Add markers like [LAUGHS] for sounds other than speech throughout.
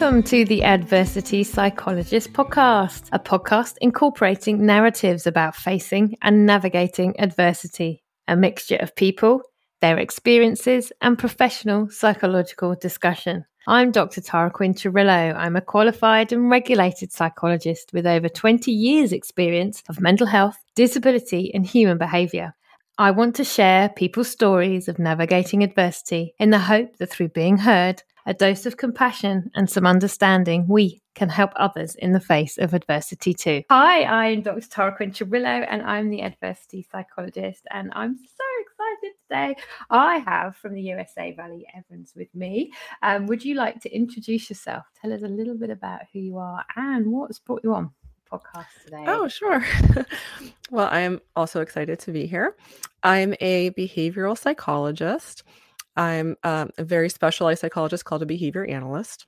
Welcome to the Adversity Psychologist podcast, a podcast incorporating narratives about facing and navigating adversity, a mixture of people, their experiences, and professional psychological discussion. I'm Dr. Tara Quinn Cirillo. I'm a qualified and regulated psychologist with over 20 years' experience of mental health, disability, and human behavior. I want to share people's stories of navigating adversity in the hope that through being heard, a dose of compassion, and some understanding, we can help others in the face of adversity too. Hi, I'm Dr. Tara Quinn and I'm the adversity psychologist. And I'm so excited today. I have from the USA Valerie Evans with me. Um, would you like to introduce yourself? Tell us a little bit about who you are and what's brought you on podcast today? Oh, sure. [LAUGHS] well, I am also excited to be here. I'm a behavioral psychologist. I'm um, a very specialized psychologist called a behavior analyst.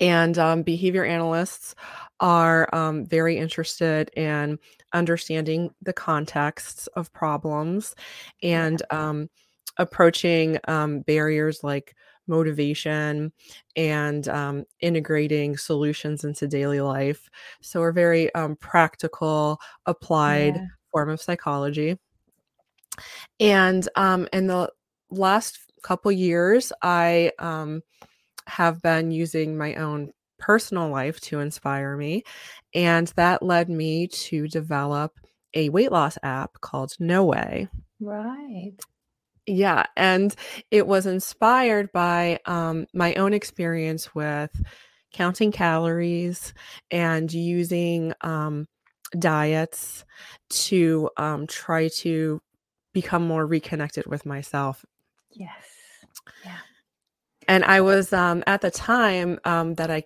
And um, behavior analysts are um, very interested in understanding the contexts of problems and um, approaching um, barriers like motivation and um, integrating solutions into daily life. So, we're very um, practical, applied yeah. form of psychology. And um, in the last couple years, I um, have been using my own personal life to inspire me. And that led me to develop a weight loss app called No Weigh. Right. Yeah. And it was inspired by um, my own experience with counting calories and using um, diets to um, try to become more reconnected with myself. Yes. Yeah. And I was um, at the time um, that I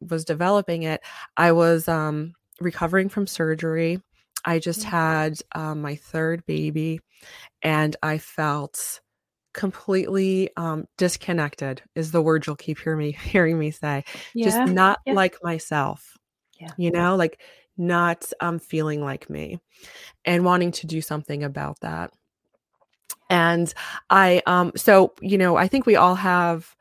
was developing it, I was um, recovering from surgery. I just yeah. had um, my third baby, and I felt completely um, disconnected. Is the word you'll keep hearing me [LAUGHS] hearing me say? Yeah. Just not yeah. like myself. Yeah. You know, like not um, feeling like me, and wanting to do something about that. And I, um, so, you know, I think we all have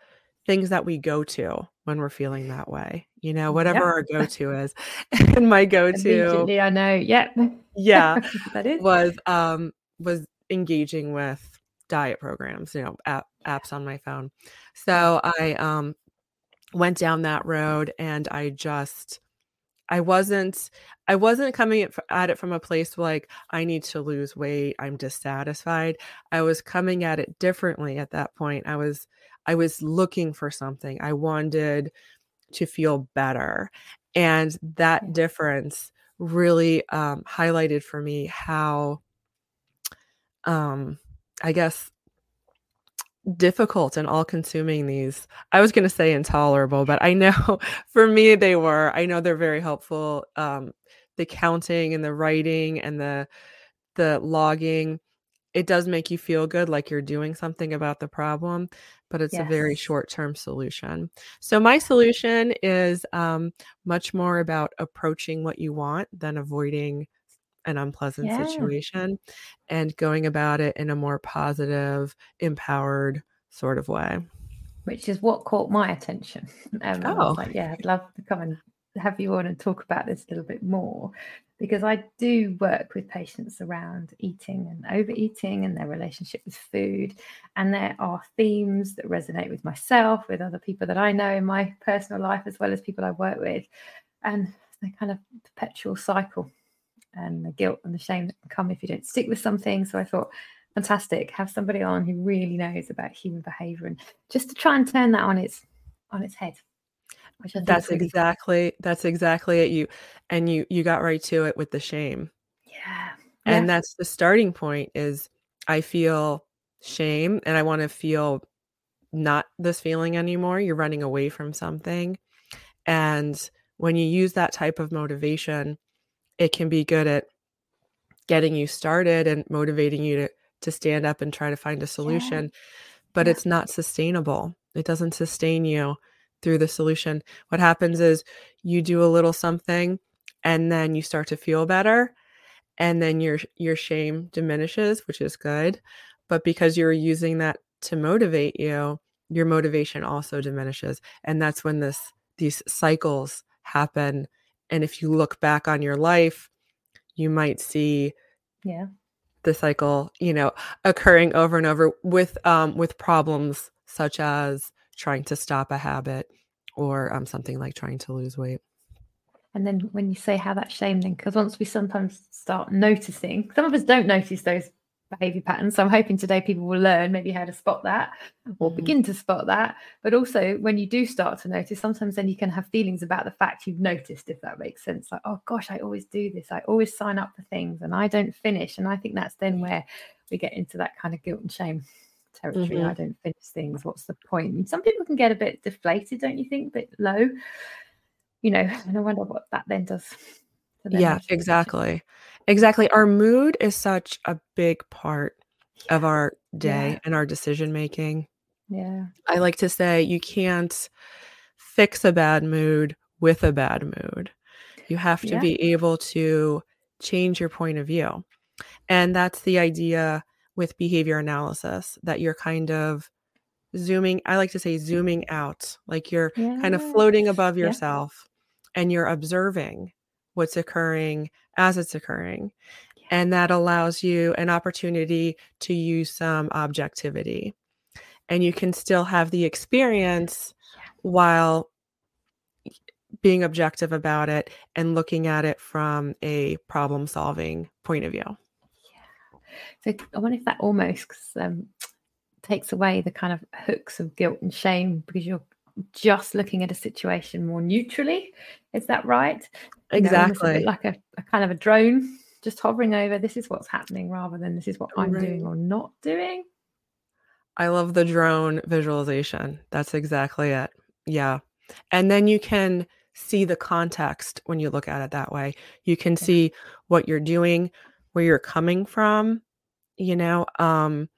things that we go to when we're feeling that way, you know, whatever yeah. our [LAUGHS] go to is. [LAUGHS] and my go to, I know. Yeah. Yeah. [LAUGHS] that is. Was, um, was engaging with diet programs, you know, app, apps on my phone. So I, um, went down that road and I just, I wasn't I wasn't coming at it from a place like I need to lose weight, I'm dissatisfied. I was coming at it differently at that point. I was I was looking for something. I wanted to feel better. And that difference really um, highlighted for me how um I guess difficult and all consuming these. I was going to say intolerable but i know [LAUGHS] for me they were. I know they're very helpful um the counting and the writing and the the logging. It does make you feel good like you're doing something about the problem but it's yes. a very short term solution. So my solution is um, much more about approaching what you want than avoiding an unpleasant yeah. situation and going about it in a more positive, empowered sort of way. Which is what caught my attention. [LAUGHS] Um, oh, like, yeah, I'd love to come and have you on and talk about this a little bit more because I do work with patients around eating and overeating and their relationship with food. And there are themes that resonate with myself, with other people that I know in my personal life, as well as people I work with. And they kind of perpetual cycle and the guilt and the shame that can come if you don't stick with something. So I thought, fantastic, have somebody on who really knows about human behavior and just to try and turn that on its on its head. that's really exactly that's exactly it. You and you you got right to it with the shame. Yeah. And yeah. that's the starting point is I feel shame and I want to feel not this feeling anymore. You're running away from something. And when you use that type of motivation, it can be good at getting you started and motivating you to to stand up and try to find a solution yeah. but yeah. it's not sustainable it doesn't sustain you through the solution what happens is you do a little something and then you start to feel better and then your your shame diminishes which is good but because you're using that to motivate you your motivation also diminishes and that's when this these cycles happen and if you look back on your life you might see yeah. the cycle you know occurring over and over with um with problems such as trying to stop a habit or um, something like trying to lose weight. And then when you say how that shame then because once we sometimes start noticing some of us don't notice those behavior patterns. So I'm hoping today people will learn maybe how to spot that or mm. begin to spot that. But also, when you do start to notice, sometimes then you can have feelings about the fact you've noticed, if that makes sense. Like, oh gosh, I always do this. I always sign up for things and I don't finish. And I think that's then where we get into that kind of guilt and shame territory. Mm-hmm. I don't finish things. What's the point? And some people can get a bit deflated, don't you think? A bit low. You know, and I wonder what that then does yeah, exactly. Exactly. Our mood is such a big part of our day yeah. and our decision making. Yeah. I like to say you can't fix a bad mood with a bad mood. You have to yeah. be able to change your point of view. And that's the idea with behavior analysis that you're kind of zooming, I like to say zooming out, like you're yes. kind of floating above yourself yeah. and you're observing what's occurring as it's occurring. And that allows you an opportunity to use some objectivity. And you can still have the experience while being objective about it and looking at it from a problem solving point of view. Yeah. So I wonder if that almost um, takes away the kind of hooks of guilt and shame because you're just looking at a situation more neutrally. Is that right? Exactly. Know, like a, a, kind of a drone just hovering over this is what's happening rather than this is what I'm right. doing or not doing. I love the drone visualization. That's exactly it. Yeah. And then you can see the context when you look at it that way. You can see what you're doing, where you're coming from, you know, um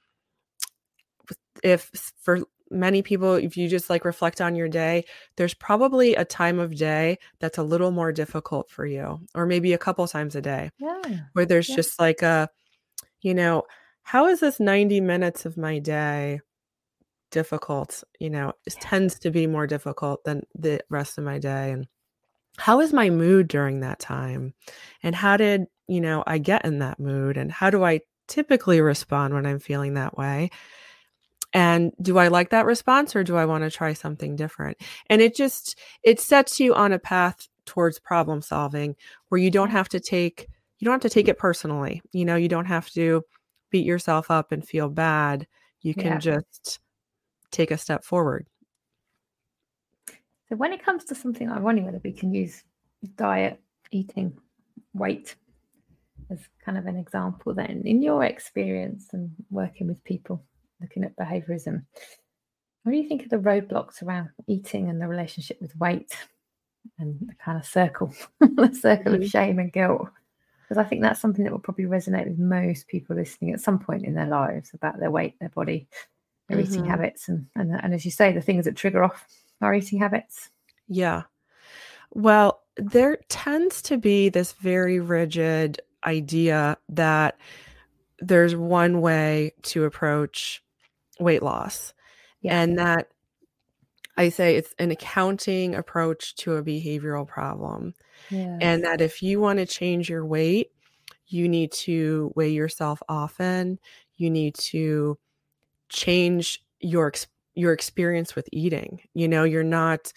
if for many people, if you just like reflect on your day, there's probably a time of day that's a little more difficult for you, or maybe a couple times a day, yeah. where there's yeah. just like a, you know, how is this 90 minutes of my day difficult? You know, it tends to be more difficult than the rest of my day. And how is my mood during that time? And how did, you know, I get in that mood? And how do I typically respond when I'm feeling that way? And do i like that response or do i want to try something different? And it just it sets you on a path towards problem solving where you don't mm-hmm. have to take you don't have to take it personally you know you don't have to beat yourself up and feel bad. You can yeah. just take a step forward. So when it comes to something i'm wondering whether we can use diet eating weight as kind of an example then in your experience and working with people looking at behaviorism. What do you think of the roadblocks around eating and the relationship with weight and the kind of circle, [LAUGHS] the circle mm-hmm. of shame and guilt? Because I think that's something that will probably resonate with most people listening at some point in their lives about their weight, their body, their mm-hmm. eating habits, and, and and as you say, the things that trigger off our eating habits. Yeah. Well, there tends to be this very rigid idea that there's one way to approach weight loss. Yeah. And that I say it's an accounting approach to a behavioral problem. Yes. And that if you want to change your weight, you need to weigh yourself often. You need to change your your experience with eating. You know, you're not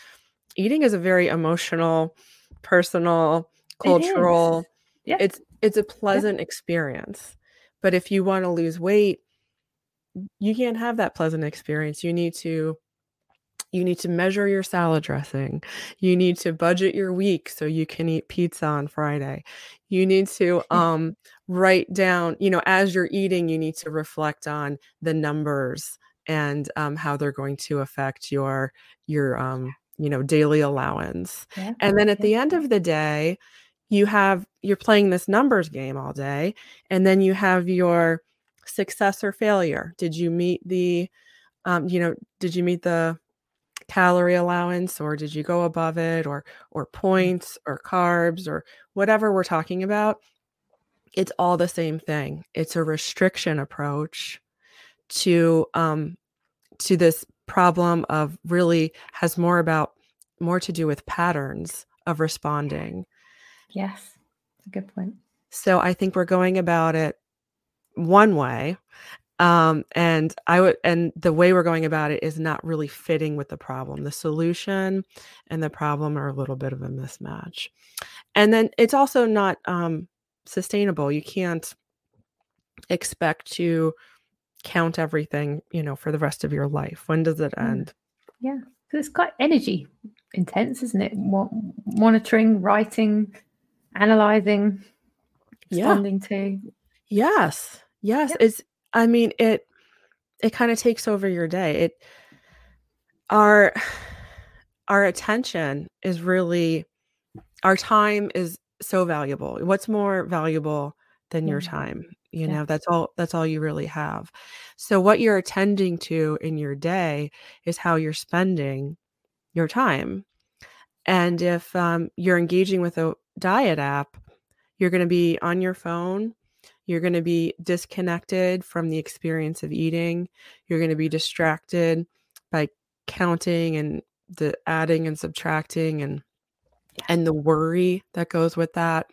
eating is a very emotional, personal, cultural. It yeah. It's it's a pleasant yeah. experience. But if you want to lose weight, you can't have that pleasant experience. You need to you need to measure your salad dressing. You need to budget your week so you can eat pizza on Friday. You need to [LAUGHS] um write down, you know, as you're eating, you need to reflect on the numbers and um, how they're going to affect your your um, you know, daily allowance. Yeah. And then at the end of the day, you have you're playing this numbers game all day and then you have your success or failure did you meet the um, you know did you meet the calorie allowance or did you go above it or or mm. points or carbs or whatever we're talking about it's all the same thing it's a restriction approach to um to this problem of really has more about more to do with patterns of responding. Yes, a good point. So I think we're going about it one way. Um, and I would, and the way we're going about it is not really fitting with the problem. The solution and the problem are a little bit of a mismatch. And then it's also not um, sustainable. You can't expect to count everything, you know, for the rest of your life. When does it Mm. end? Yeah, because it's quite energy intense, isn't it? Mo- monitoring, writing, analyzing, Yeah. responding to. Yes. Yes. Yep. It's I mean it it kind of takes over your day. It our our attention is really our time is so valuable. What's more valuable than your time? You Yeah. know, that's all that's all you really have. So what you're attending to in your day is how you're spending your time. And if um, you're engaging with a diet app, you're going to be on your phone. You're going to be disconnected from the experience of eating. You're going to be distracted by counting and the adding and subtracting and and the worry that goes with that.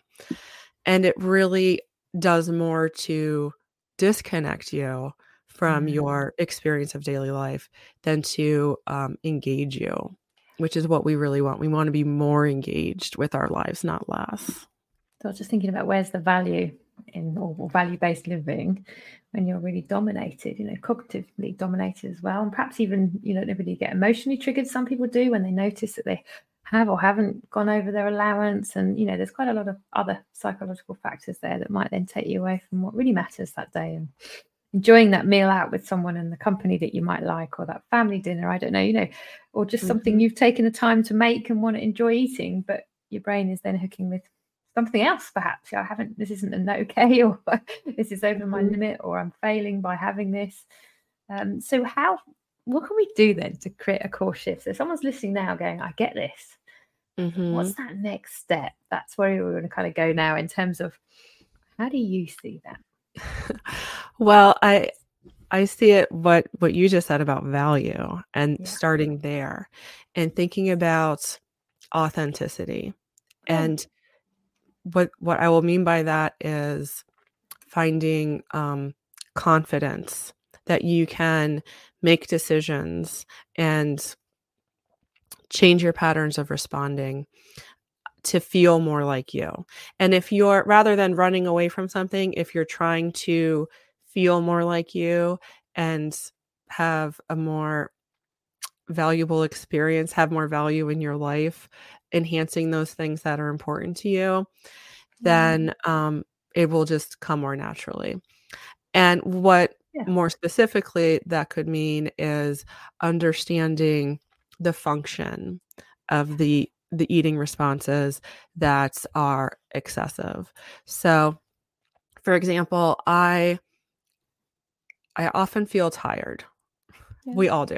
And it really does more to disconnect you from Mm. your experience of daily life than to um, engage you, which is what we really want. We want to be more engaged with our lives, not less. So I was just thinking about where's the value in or value based living when you're really dominated, you know, cognitively dominated as well. And perhaps even you don't really get emotionally triggered. Some people do when they notice that they have or haven't gone over their allowance. And, you know, there's quite a lot of other psychological factors there that might then take you away from what really matters that day. And enjoying that meal out with someone and the company that you might like, or that family dinner, I don't know, you know, or just something Mhm. you've taken the time to make and want to enjoy eating, but your brain is then hooking with something else perhaps i haven't this isn't an [LAUGHS] okay or [LAUGHS] this is over my Mhm. limit or i'm failing by having this um, so how what can we do then to create a core shift so someone's listening now going i get this Mhm. what's that next step that's where we're going to kind of go now in terms of how do you see that [LAUGHS] well, I I see it what what you just said about value and Yeah. starting there and thinking about authenticity. Yeah. And what what I will mean by that is finding um confidence that you can make decisions and change your patterns of responding to feel more like you. And if you're rather than running away from something, if you're trying to feel more like you and have a more valuable experience, have more value in your life, enhancing those things that are important to you, then um, it will just come more naturally. And what Yeah. more specifically that could mean is understanding the function of the the eating responses that are excessive. So, for example, I I often feel tired. Yeah. We all do.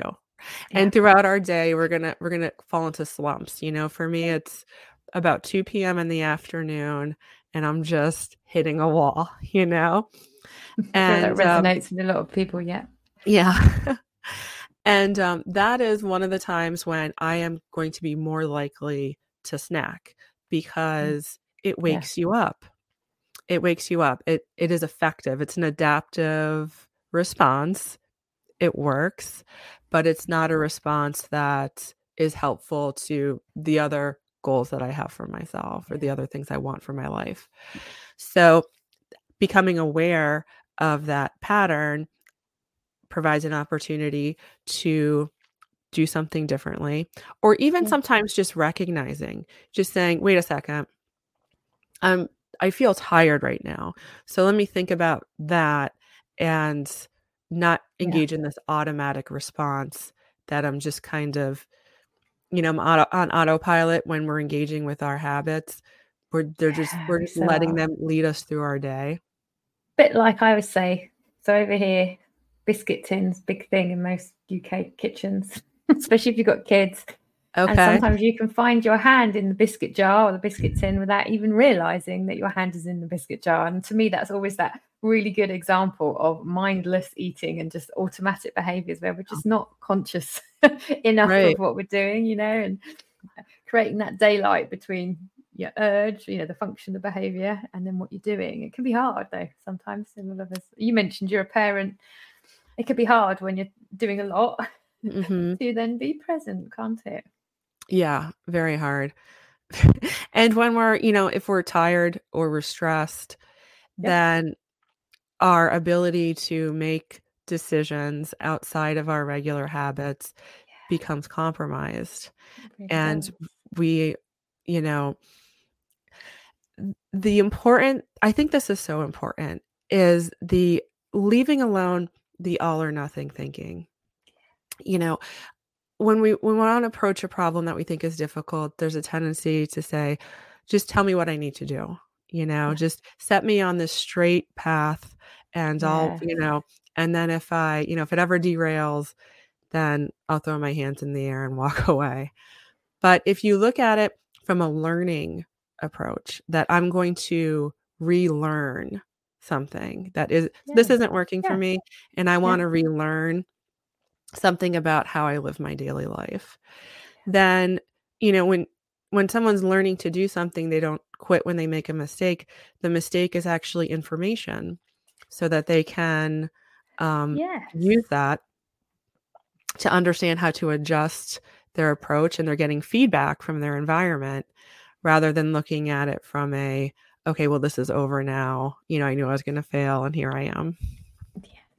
Yeah. And throughout our day, we're gonna we're gonna fall into slumps. You know, for me, it's about 2 p.m. in the afternoon, and I'm just hitting a wall, [LAUGHS] you know? [LAUGHS] And that um, resonates with a lot of people yeah yeah. [LAUGHS] and um, that is one of the times when I am going to be more likely to snack because it wakes you up. It wakes you up. It it is effective. It's an adaptive response. It works, but it's not a response that is helpful to the other goals that I have for myself or the other things I want for my life. So becoming aware of that pattern provides an opportunity to do something differently or even Yeah. sometimes just recognizing just saying wait a second um i feel tired right now so let me think about that and not Yeah. engage in this automatic response that i'm just kind of you know i'm auto, on autopilot when we're engaging with our habits we're they're just we're just so letting them lead us through our day bit like I would say. So over here, biscuit tins, big thing in most UK kitchens, [LAUGHS] especially if you've got kids. And okay sometimes you can find your hand in the biscuit jar or the biscuit tin without even realizing that your hand is in the biscuit jar. And to me, that's always that really good example of mindless eating and just automatic behaviors where we're just not conscious [LAUGHS] enough Right. of what we're doing, you know. And creating that daylight between your urge, you know, the function, the behavior, and then what you're doing. It can be hard though. Sometimes a lot of us. You mentioned you're a parent. It could be hard when you're doing a lot mm-hmm. [LAUGHS] to then be present, can't it? Yeah, very hard. [LAUGHS] and when we're, you know, if we're tired or we're stressed, yep. then our ability to make decisions outside of our regular habits yeah. becomes compromised. and we, you know, the important, I think this is so important, is the leaving alone the all or nothing thinking. You know, when we when we want to approach a problem that we think is difficult, there's a tendency to say, just tell me what I need to do. You know, yeah. just set me on this straight path and yeah. I'll, you know, and then if I, you know, if it ever derails, then I'll throw my hands in the air and walk [LAUGHS] away. But if you look at it from a learning approach, that I'm going to relearn something that is yeah. this isn't working for me and I want to relearn something about how I live my daily life. Then, you know, when when someone's learning to do something, they don't quit when they make a mistake. The mistake is actually information so that they can um, yes. use that to understand how to adjust their approach and they're getting feedback from their environment rather than looking at it from a okay well this is over now you know i knew i was going to fail and here i am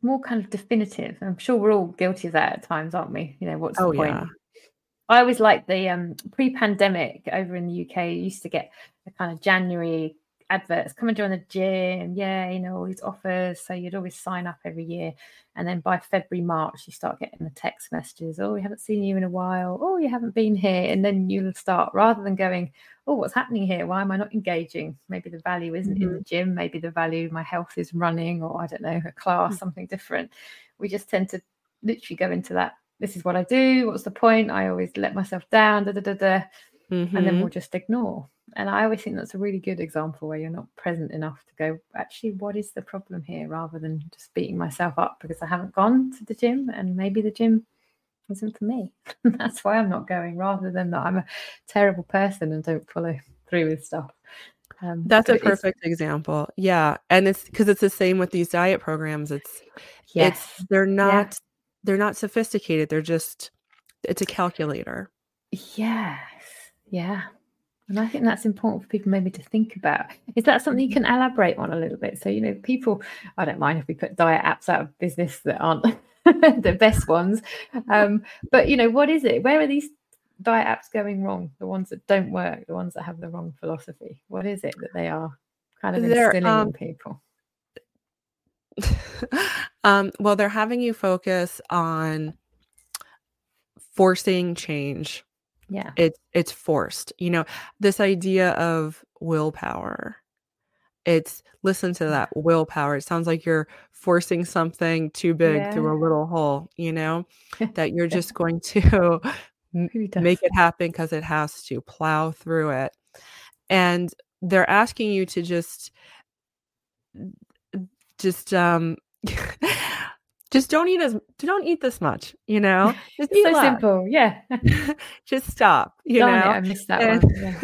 more kind of definitive. I'm sure we're all guilty of that at times, aren't we? You know, what's oh, the point? Yeah. I always like the um, pre-pandemic over in the UK. You used to get the kind of January adverts come and join the gym yeah you know all these offers so you'd always sign up every year and then by february march you start getting the text messages oh we haven't seen you in a while oh you haven't been here and then you'll start rather than going oh what's happening here why am i not engaging maybe the value isn't mm-hmm. in the mm-hmm. gym maybe the value my health is running or i don't know a class mm-hmm. something different we just tend to literally go into that this is what i do what's the point i always let myself down da, da, da, da. Mm-hmm. and then mm-hmm. we'll just ignore and I always think that's a really good example where you're not present enough to go, actually, what is the problem here? Rather than just beating myself up because I haven't gone to the gym and maybe the gym isn't for me. [LAUGHS] that's why I'm not going, rather than that I'm a terrible person and don't follow through with stuff. Um, that's a perfect example. Yeah. And it's because it's the same with these diet programs. It's, yes, it's, they're not. They're not sophisticated. They're just, it's a calculator. Yes. Yeah. And I think that's important for people maybe to think about. Is that something you can elaborate on a little bit? So, you know, people, I don't mind if we put diet apps out of business that aren't [LAUGHS] the best ones. Um, but, you know, what is it? Where are these diet apps going wrong? The ones that don't work, the ones that have the wrong philosophy? What is it that they are kind of instilling um, in people? [LAUGHS] um, well, they're having you focus on forcing change. Yeah. It's it's forced. You know this idea of willpower it's listen to that willpower. It sounds like you're forcing something too big yeah. through a little hole you know [LAUGHS] that you're just going to [LAUGHS] make it happen because it has to plow through it. And they're asking you to just just um [LAUGHS] just don't eat as don't eat this much you know [LAUGHS] it's so less. simple yeah [LAUGHS] just stop you Darn know it, i missed that and, one yeah.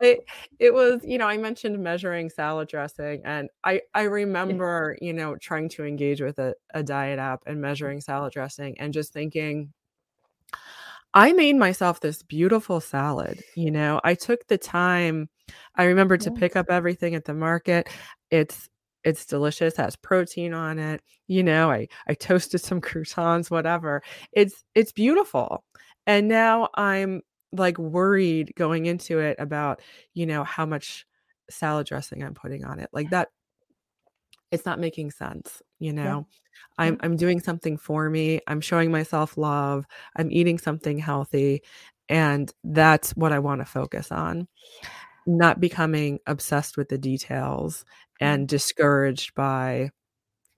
it, it was you know i mentioned measuring salad dressing and i i remember yeah. you know trying to engage with a, a diet app and measuring salad dressing and just thinking i made myself this beautiful salad you know i took the time i remember to pick up everything at the market it's it's delicious has protein on it you know i i toasted some [LAUGHS] croutons whatever. It's it's beautiful. And now i'm like worried going into it about you know how much salad dressing i'm putting on it like that it's not making sense you know? Yeah. i'm i'm doing something for me i'm showing myself love i'm eating something healthy and that's what i want to focus on. Not becoming obsessed with the details and discouraged by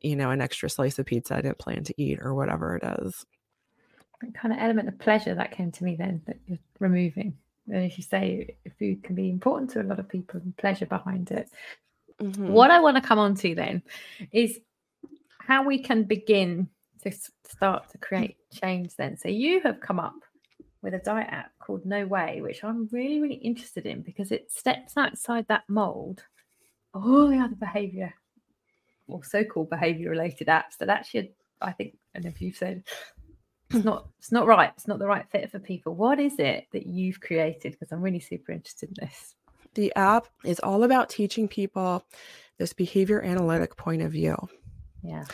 you know an extra slice of pizza i didn't plan to eat or whatever it is. Kind of element of pleasure that came to me then that you're removing. And as you say food can be important to a lot of people and pleasure behind it. Mm-hmm. what i want to come on to then is how we can begin to start to create change then. So you have come up with a diet app called No Weigh, which I'm really, really interested in because it steps outside that mold all the other behavior or so-called behavior related apps that actually I think and if you've said it's not it's not right, it's not the right fit for people. What is it that you've created? Because I'm really super interested in this. The app is all about teaching people this behavior analytic point of view. Yeah.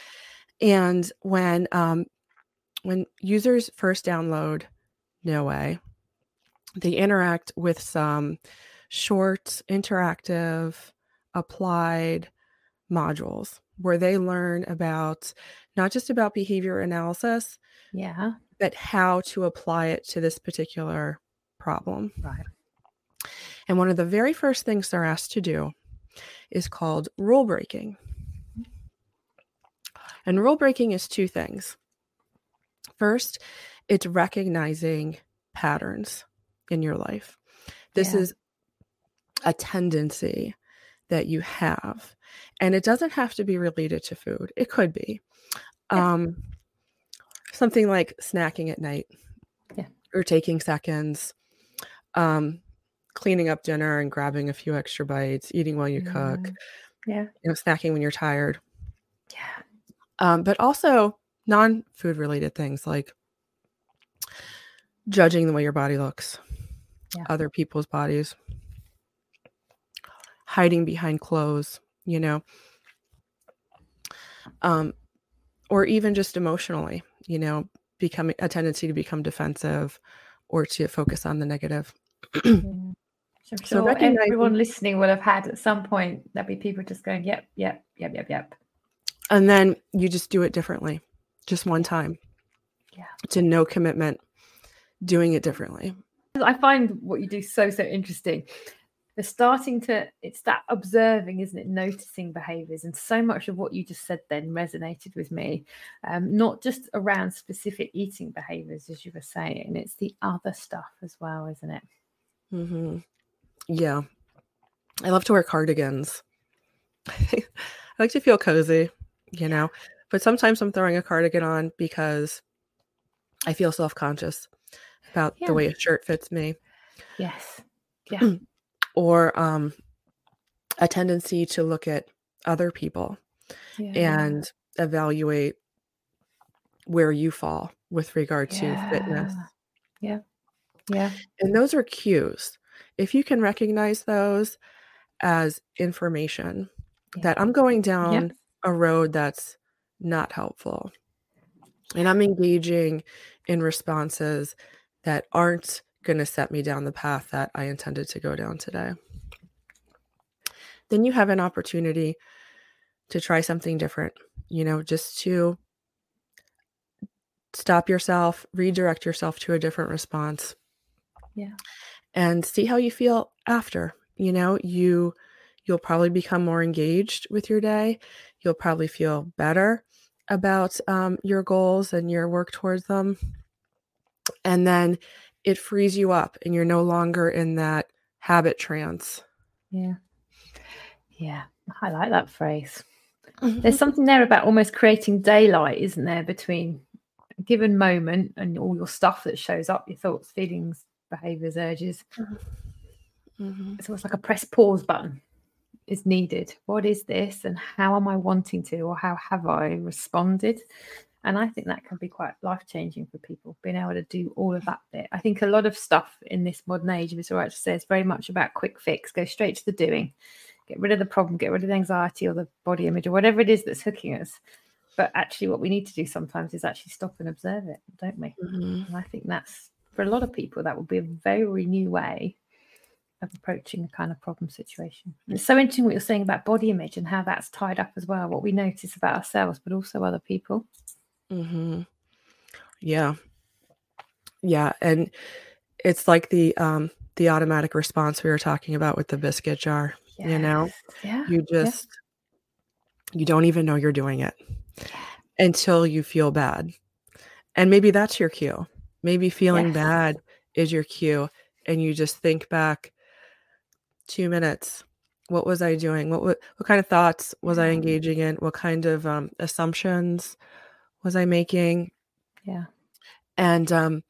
And when um, when users first download No Weigh, they interact with some short, interactive, applied modules where they learn about not just about behavior analysis, yeah, but how to apply it to this particular problem. Right. And one of the very first things they're asked to do is called rule breaking. And rule breaking is two things. First, it's recognizing patterns in your life. This yeah. is a tendency that you have. And it doesn't have to be related to food, it could be. Yeah. Um, something like snacking at night yeah. or taking seconds, um, cleaning up dinner and grabbing a few extra bites, eating while you yeah. cook, yeah, you know, snacking when you're tired. Yeah. Um, but also non food related things like judging the way your body looks, yeah. other people's bodies, hiding behind clothes, you know, um, or even just emotionally, you know, becoming a tendency to become defensive or to focus on the negative. [CLEARS THROAT] Sure so everyone listening will have had at some point there'll be people just going, yep, yep, yep, yep, yep. And then you just do it differently, just one time. Yeah. To no commitment, doing it differently. I find what you do so, so interesting they're starting to it's that observing isn't it? Noticing behaviors. And so much of what you just said then resonated with me. Um, not just around specific eating behaviors as you were saying it's the other stuff as well isn't it? Mm-hmm. yeah. I love to wear cardigans. [LAUGHS] I like to feel cozy you know? But sometimes i'm throwing a cardigan on because i feel self-conscious about yeah. the way a shirt fits me. Yes. Yeah [CLEARS THROAT] or um, a tendency to look at other people yeah. and evaluate where you fall with regard to yeah. fitness. Yeah. Yeah. And those are cues. If you can recognize those as information yeah. that I'm going down a road that's not helpful and I'm engaging in responses that aren't going to set me down the path that I intended to go down today. Then you have an opportunity to try something different, you know, just to stop yourself, redirect yourself to a different response. Yeah. And see how you feel after. You know, you you'll probably become more engaged with your day. You'll probably feel better about um, your goals and your work towards them. And then it frees you up and you're no longer in that habit trance. Yeah. Yeah. I like that phrase. Mm-hmm. There's something there about almost creating daylight, isn't there, between a given moment and all your stuff that shows up, your thoughts, feelings, behaviors, urges. Mm-hmm. mm-hmm. It's almost like a press pause button is needed. What is this and how am I wanting to or how have I responded? And I think that can be quite life changing for people, being able to do all of that bit. I think a lot of stuff in this modern age, if it's all right to say, is very much about quick fix, go straight to the doing, get rid of the problem, get rid of the anxiety or the body image or whatever it is that's hooking us. But actually, what we need to do sometimes is actually stop and observe it, don't we? Mm-hmm. And I think that's for a lot of people, that would be a very new way of approaching a kind of problem situation. And it's so interesting what you're saying about body image and how that's tied up as well, what we notice about ourselves, but also other people. Mm-hmm. Yeah. Yeah. And it's like the um the automatic response we were talking about with the biscuit jar. You know? Yeah. You just you don't even know you're doing it until you feel bad. And maybe that's your cue. Maybe feeling yes. bad is your cue. And you just think back two minutes. What was I doing? What what, what kind of thoughts was I mm-hmm. engaging in? What kind of um, assumptions? Was I making? Yeah. And um,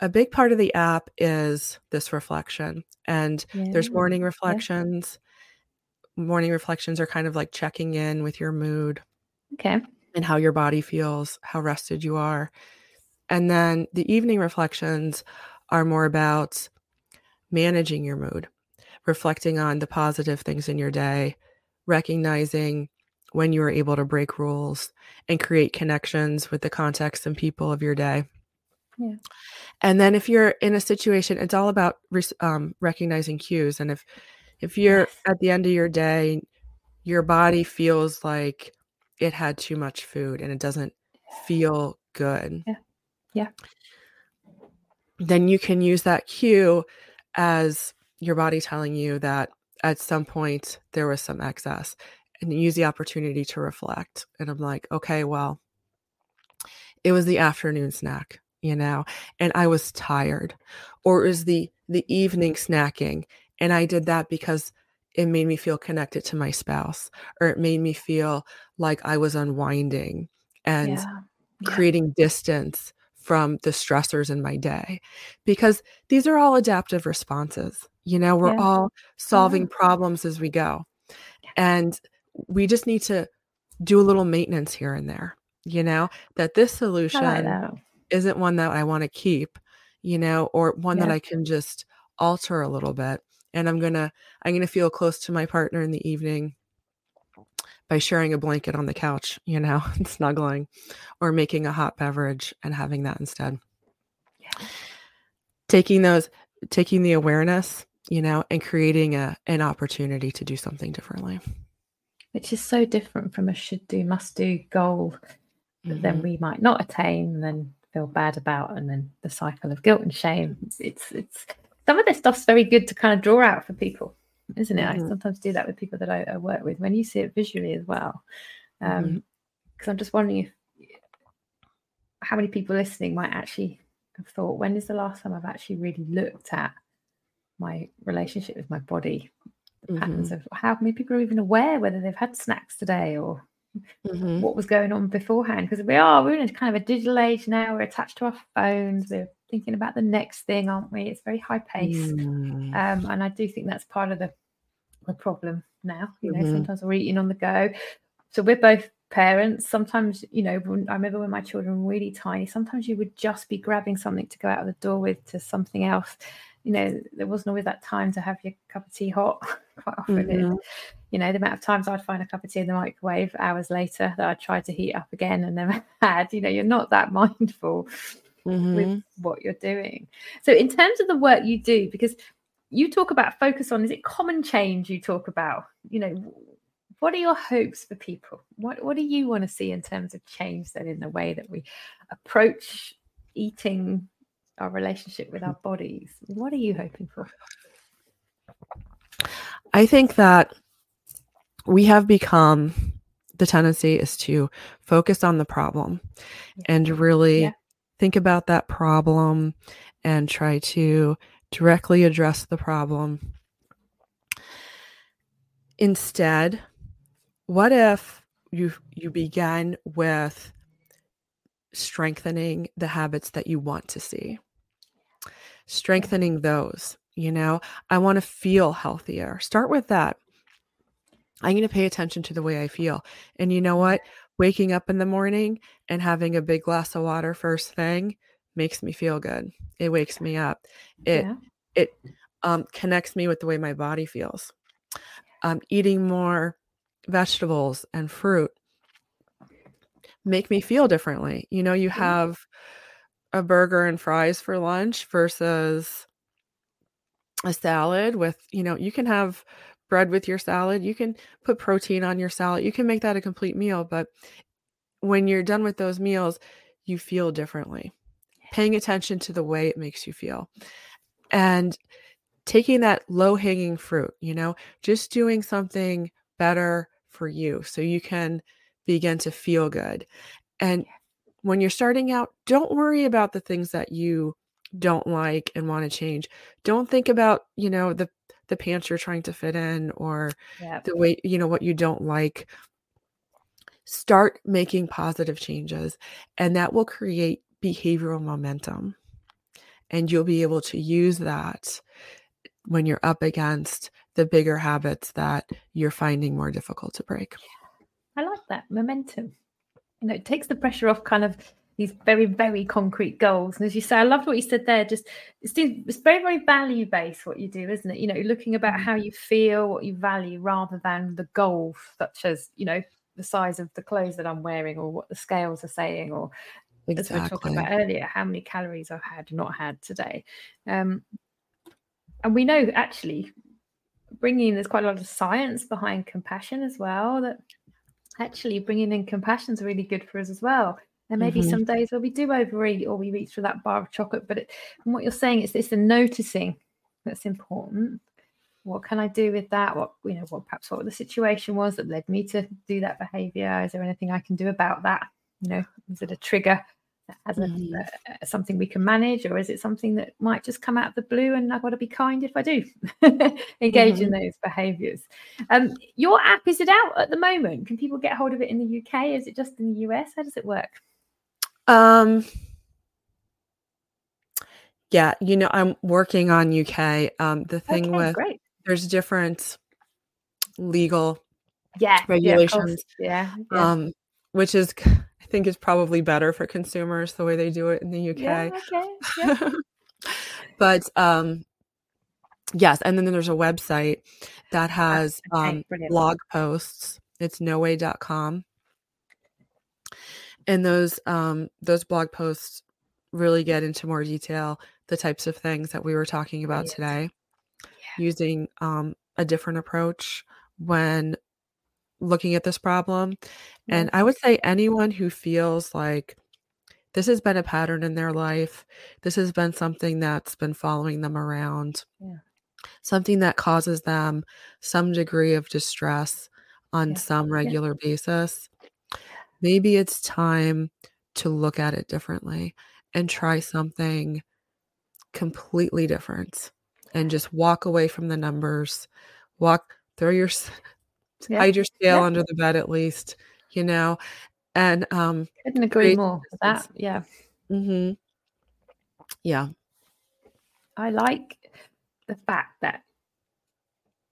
a big part of the app is this reflection. And yeah. there's morning reflections. Yeah. Morning reflections are kind of like checking in with your mood. Okay. And how your body feels, how rested you are. And then the evening reflections are more about managing your mood, reflecting on the positive things in your day, recognizing when you are able to break rules and create connections with the context and people of your day. Yeah. And then if you're in a situation, it's all about um, recognizing cues. And if if you're yes. at the end of your day, your body feels like it had too much food and it doesn't feel good. Yeah. Yeah. Then you can use that cue as your body telling you that at some point there was some excess and use the opportunity to reflect. And I'm like, okay, well, it was the afternoon snack, you know, and I was tired. Or is the the evening snacking and I did that because it made me feel connected to my spouse or it made me feel like I was unwinding and yeah. Yeah. creating distance from the stressors in my day because these are all adaptive responses you know we're yeah. all solving yeah. problems as we go and we just need to do a little maintenance here and there you know that this solution like isn't one that i want to keep you know or one yeah. that i can just alter a little bit and i'm gonna i'm gonna feel close to my partner in the evening by sharing a blanket on the couch, you know, [LAUGHS] and snuggling, or making a hot beverage and having that instead. Yeah. Taking those, taking the awareness, you know, and creating a an opportunity to do something differently. Which is so different from a should do, must do goal that mm-hmm. then we might not attain and then feel bad about and then the cycle of guilt and shame. It's it's, it's some of this stuff's very good to kind of draw out for people isn't it? Mm-hmm. I sometimes do that with people that I, I, work with when you see it visually as well. Because um, mm-hmm. I'm just wondering if how many people listening might actually have thought, when is the last time I've actually really looked at my relationship with my body? The mm-hmm. patterns of how many people are even aware whether they've had snacks today or mm-hmm. what was going on beforehand because we are we're in a kind of a digital age now we're attached to our phones we're thinking about the next thing, aren't we? It's very high paced. Mm. Um, and I do think that's part of the, the problem now. You know, mm-hmm. sometimes we're eating on the go. So we're both parents. Sometimes, you know, I remember when my children were really tiny, sometimes you would just be grabbing something to go out of the door with to something else. You know, there wasn't always that time to have your cup of tea hot [LAUGHS] quite often. Mm-hmm. you know, the amount of times I'd find a cup of tea in the microwave hours later that I tried to heat up again and never [LAUGHS] had, you know, you're not that [LAUGHS] mindful mm-hmm. with what you're doing. So, in terms of the work you do, because you talk about focus on, is it common change you talk about? You know, what are your hopes for people? What What do you want to see in terms of change then in the way that we approach eating, our relationship with our bodies? What are you hoping for? I think that we have become the tendency is to focus on the problem and really yeah think about that problem and try to directly address the problem. Instead, what if you you began with strengthening the habits that you want to see? Strengthening those, you know, I want to feel healthier. Start with that. I'm going to pay attention to the way I feel. And you know what? waking up in the morning and having a big glass of water first thing makes me feel good. It wakes me up. It yeah. it um, connects me with the way my body feels. Um, eating more vegetables and fruit make me feel differently. You know, you have a burger and fries for lunch versus a salad with, you know, you can have bread with your salad. You can put protein on your salad. You can make that a complete meal. But when you're done with those meals, you feel differently. Paying attention to the way it makes you feel. And taking that low hanging fruit, you know, just doing something better for you so you can begin to feel good. And when you're starting out, don't worry about the things that you don't like and want to change. Don't think about, you know, the the pants you're trying to fit in or yep. the way you know what you don't like start making positive changes and that will create behavioral momentum and you'll be able to use that when you're up against the bigger habits that you're finding more difficult to break. I like that momentum. You know, it takes the pressure off kind of these very, very concrete goals. And as you say, I loved what you said there. Just it's, it's very, very value based what you do, isn't it? You know, looking about mm. how you feel, what you value, rather than the goal, such as you know the size of the clothes that I'm wearing, or what the scales are saying, or exactly. as we were talking about earlier, how many calories I've had, not had today. Um, and we know actually bringing there's quite a lot of science behind compassion as well that actually bringing in compassion is really good for us as well there may mm-hmm. be some days where we do overeat or we reach for that bar of chocolate but it, from what you're saying it's it's the noticing that's important. What can i do with that? What you know what perhaps what the situation was that led me to do that behavior? Is there anything i can do about that? You know is it a trigger as a, something we can manage or is it something that might just come out of the blue and i've got to be kind if i do [LAUGHS] engage mm-hmm. in those behaviors? Um, your app is it out at the moment? Can people get hold of it in the uk is it just in the us how does it work um yeah you know i'm working on uk um the thing okay, with great. there's different legal yeah regulations yeah, yeah, um which is I think is probably better for consumers the way they do it in the UK. Yeah, okay. Yeah. [LAUGHS] but um, yes, and then there's a website that has okay, um, blog posts. It's noweigh.com. And those um, those blog posts really get into more detail the types of things that we were talking about yes. today, yeah. using um, a different approach when looking at this problem. And I would say anyone who feels like this has been a pattern in their life, this has been something that's been following them around, yeah. something that causes them some degree of distress on yeah. some regular basis, maybe it's time to look at it differently and try something completely different and just walk away from the numbers walk throw your yeah. hide your scale yeah. under the bed at least, you know. And um couldn't agree more with that. Yeah. Mm-hmm. Yeah. I like the fact that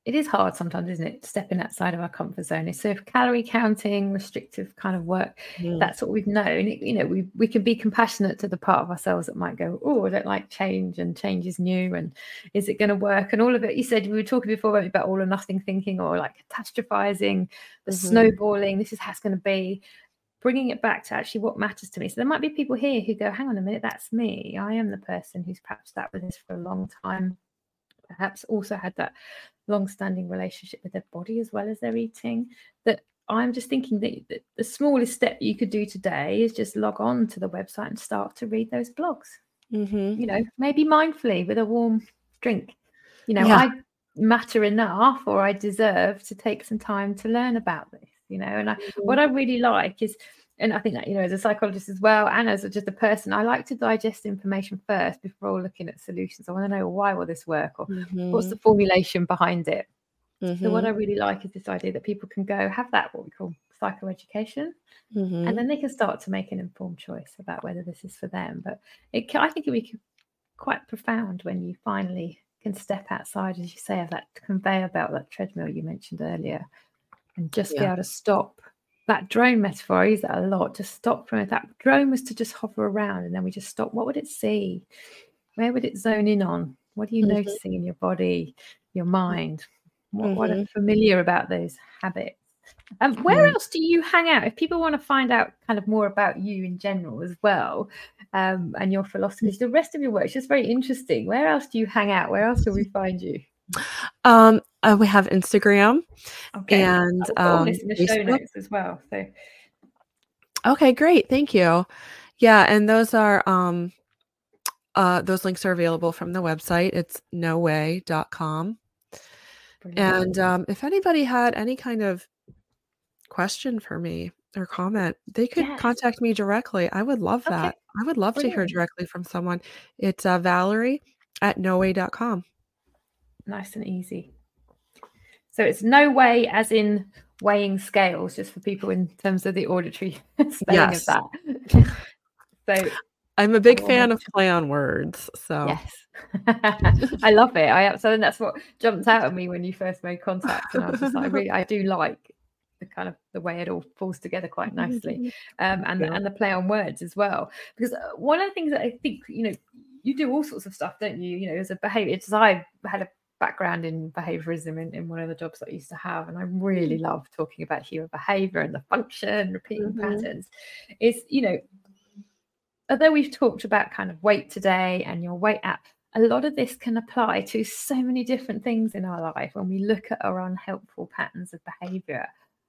it is hard sometimes, isn't it? Stepping outside of our comfort zone. So if calorie counting, restrictive kind of work, mm. that's what we've known. you know, we we can be compassionate to the part of ourselves that might go, oh, I don't like change, and change is new, and is it going to work? And all of it. You said we were talking before about all or nothing thinking, or like catastrophizing, the mm-hmm. snowballing. This is how it's going to be. Bringing it back to actually what matters to me. So there might be people here who go, hang on a minute, that's me. I am the person who's perhaps sat with this for a long time perhaps also had that long-standing relationship with their body as well as their eating that i'm just thinking that, the smallest step you could do today is just log on to the website and start to read those blogs mm-hmm. you know maybe mindfully with a warm drink you know yeah. i matter enough or i deserve to take some time to learn about this you know and I, mm-hmm. what i really like is and I think that you know, as a psychologist as well, and as just a person, I like to digest information first before looking at solutions. I want to know why will this work, or mm-hmm. what's the formulation behind it. Mm-hmm. So what I mm-hmm. really like is this idea that people can go have that what we call psychoeducation, mm-hmm. and then they can start to make an informed choice about whether this is for them. But it, I think it would be quite profound when you finally can step outside, as you say, of that conveyor belt, that treadmill you mentioned earlier, and just yeah. be able to stop that drone metaphor, I use that a lot to stop from it. That drone was to just hover around and then we just stop. What would it see? Where would it zone in on? What are you mm-hmm. noticing in your body, your mind? What, mm-hmm. what are familiar about those habits? Um, where mm. else do you hang out? If people want to find out kind of more about you in general as well, um, and your philosophies, the rest of your work is just very interesting. Where else do you hang out? Where else will we find you? Um, uh, we have Instagram okay. and um, in the show notes as well. So, okay, great, thank you. Yeah, and those are um, uh, those links are available from the website. It's noweigh.com. And um, if anybody had any kind of question for me or comment, they could yes. contact me directly. I would love that. Okay. I would love Brilliant. to hear directly from someone. It's uh, Valerie at noweigh.com nice and easy. So it's No Weigh as in weighing scales, just for people in terms of the auditory [LAUGHS] spelling of that. [LAUGHS] so I'm a big fan of play on words. So yes, [LAUGHS] I love it. I so that's what jumped out at me when you first made contact, and I was just like, I really, I do like the kind of the way it all falls together quite nicely, um, and yeah. the, and the play on words as well. Because uh, one of the things that I think you know, you do all sorts of stuff, don't you? You know, as a behavior, because I had a background in behaviorism in, in one of the jobs that I used to have, and I really mm. love talking about human behavior and the function, repeating mm-hmm. patterns. Is you know although we've talked about kind of weight today and your weight app, a lot of this can apply to so many different things in our life when we look at our unhelpful patterns of behavior.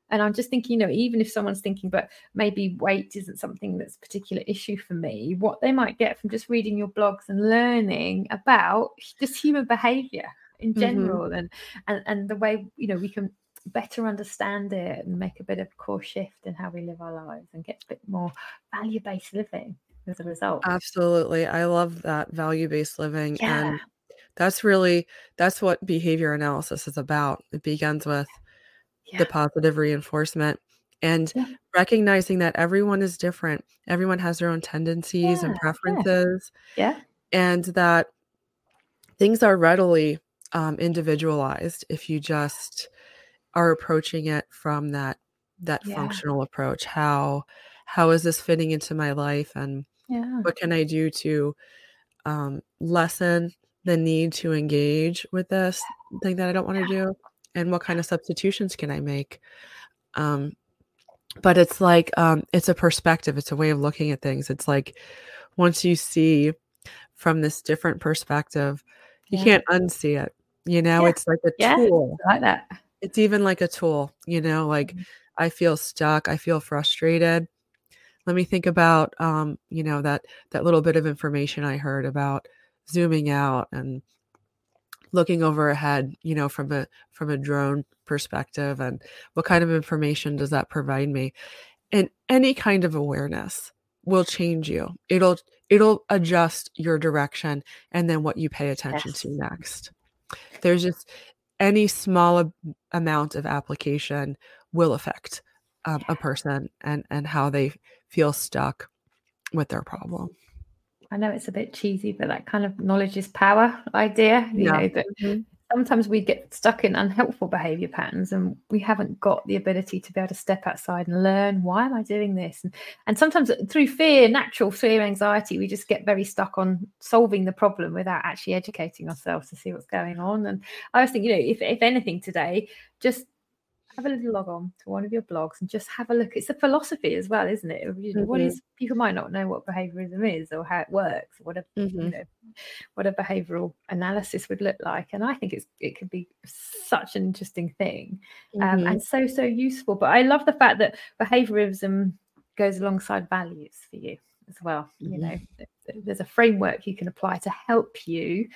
And I'm just thinking, you know, even if someone's thinking, but maybe weight isn't something that's a particular issue for me, what they might get from just reading your blogs and learning about just human behavior in mm-hmm. general mm-hmm. and, and and the way, you know, we can better understand it and make a bit of a core shift in how we live our lives and get a bit more value-based living as a result. Absolutely. I love that value-based living yeah. and that's really that's what behavior analysis is about. It begins with yeah. the positive reinforcement and yeah. recognizing that everyone is different. Everyone has their own tendencies and preferences. Yeah. And that things are readily um, individualized if you just are approaching it from that that functional approach. How how is this fitting into my life and yeah. What can I do to um, lessen the need to engage with this thing that I don't want to do? And what kind of substitutions can I make? Um, but it's like um, it's a perspective, it's a way of looking at things. It's like once you see from this different perspective, you yeah. can't unsee it. You know, yeah. it's like a yeah, tool. like that. It's even like a tool, you know, like mm-hmm. I feel stuck, I feel frustrated let me think about um, you know that that little bit of information i heard about zooming out and looking over ahead you know from a from a drone perspective and what kind of information does that provide me and any kind of awareness will change you it'll it'll adjust your direction and then what you pay attention yes. to next there's just any small amount of application will affect um, a person and and how they feel stuck with their problem. I know it's a bit cheesy, but that kind of knowledge is power idea, you yeah. know, that mm-hmm. Sometimes we get stuck in unhelpful behavior patterns and we haven't got the ability to be able to step outside and learn why am I doing this? And, and sometimes through fear, natural fear, anxiety, we just get very stuck on solving the problem without actually educating ourselves to see what's going on. And I was thinking, you know, if, if anything today, just have a little log on to one of your blogs and just have a look. It's a philosophy as well, isn't it? mm-hmm. What is people might not know what behaviorism is or how it works, or what a mm-hmm. you know, what a behavioral analysis would look like. And I think it's it could be such an interesting thing um, mm-hmm. and so so useful. But I love the fact that behaviorism goes alongside values for you as well. You know, mm-hmm. there's a framework you can apply to help you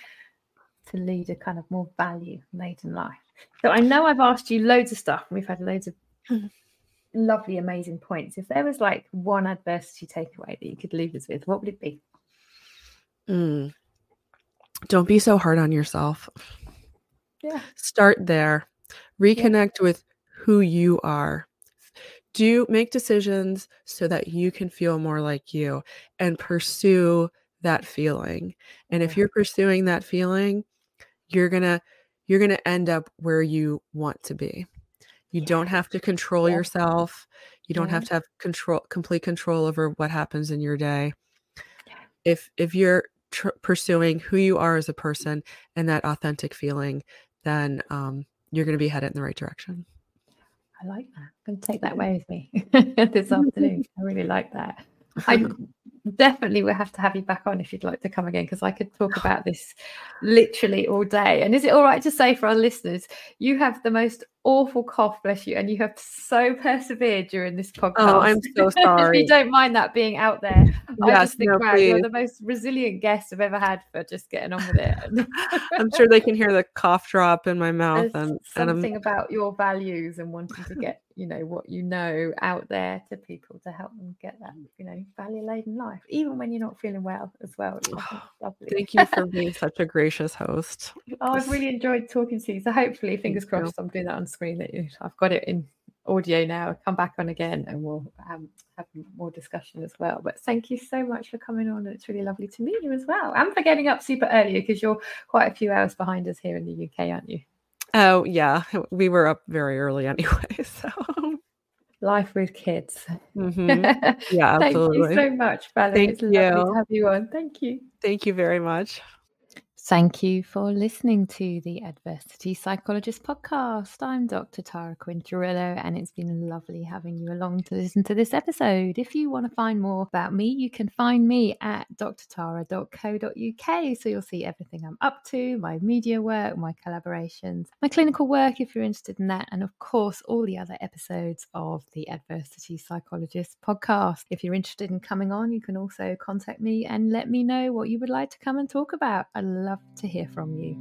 to lead a kind of more value laden life. So I know I've asked you loads of stuff and we've had loads of lovely, amazing points. If there was like one adversity takeaway that you could leave us with, what would it be? Mm. Don't be so hard on yourself. Yeah. Start there. Reconnect yeah. with who you are. Do make decisions so that you can feel more like you and pursue that feeling. And if you're pursuing that feeling, you're going to you're going to end up where you want to be. You yeah. don't have to control yeah. yourself. You don't yeah. have to have control complete control over what happens in your day. If if you're tr- pursuing who you are as a person and that authentic feeling, then um, you're going to be headed in the right direction. I like that. I'm going to take that away with me [LAUGHS] this afternoon. [LAUGHS] I really like that. I [LAUGHS] definitely we'll have to have you back on if you'd like to come again because I could talk about [LAUGHS] this literally all day. And is it all right to say for our listeners, you have the most awful cough, bless you, and you have so persevered during this podcast. Oh, I'm so sorry. [LAUGHS] if you don't mind that being out there, yes, I just think, no, wow, you're the most resilient guest I've ever had for just getting on with it. [LAUGHS] I'm sure they can hear the cough drop in my mouth. There's and something and about your values and wanting to get, you know, what you know out there to people to help them get that, you know, value laden life, even when you're not feeling well as well. [SIGHS] Thank you for [LAUGHS] being such a gracious host. Oh, I've really enjoyed talking to you. So hopefully, fingers crossed, I'm doing that on screen that you, I've got it in audio now. Come back on again, and we'll um, have more discussion as well. But thank you so much for coming on. It's really lovely to meet you as well, and for getting up super early because you're quite a few hours behind us here in the UK, aren't you? Oh yeah, we were up very early anyway. [LAUGHS] So life with kids. Mm-hmm. [LAUGHS] Yeah, absolutely. Thank you so much, Valerie. Thank it's you. lovely to have you on. Thank you. Thank you very much. Thank you for listening to the Adversity Psychologist podcast. I'm Dr. Tara Quinterillo, and it's been lovely having you along to listen to this episode. If you want to find more about me, you can find me at drtara.co.uk. So you'll see everything I'm up to, my media work, my collaborations, my clinical work if you're interested in that, and of course, all the other episodes of the Adversity Psychologist podcast. If you're interested in coming on, you can also contact me and let me know what you would like to come and talk about. I love love to hear from you.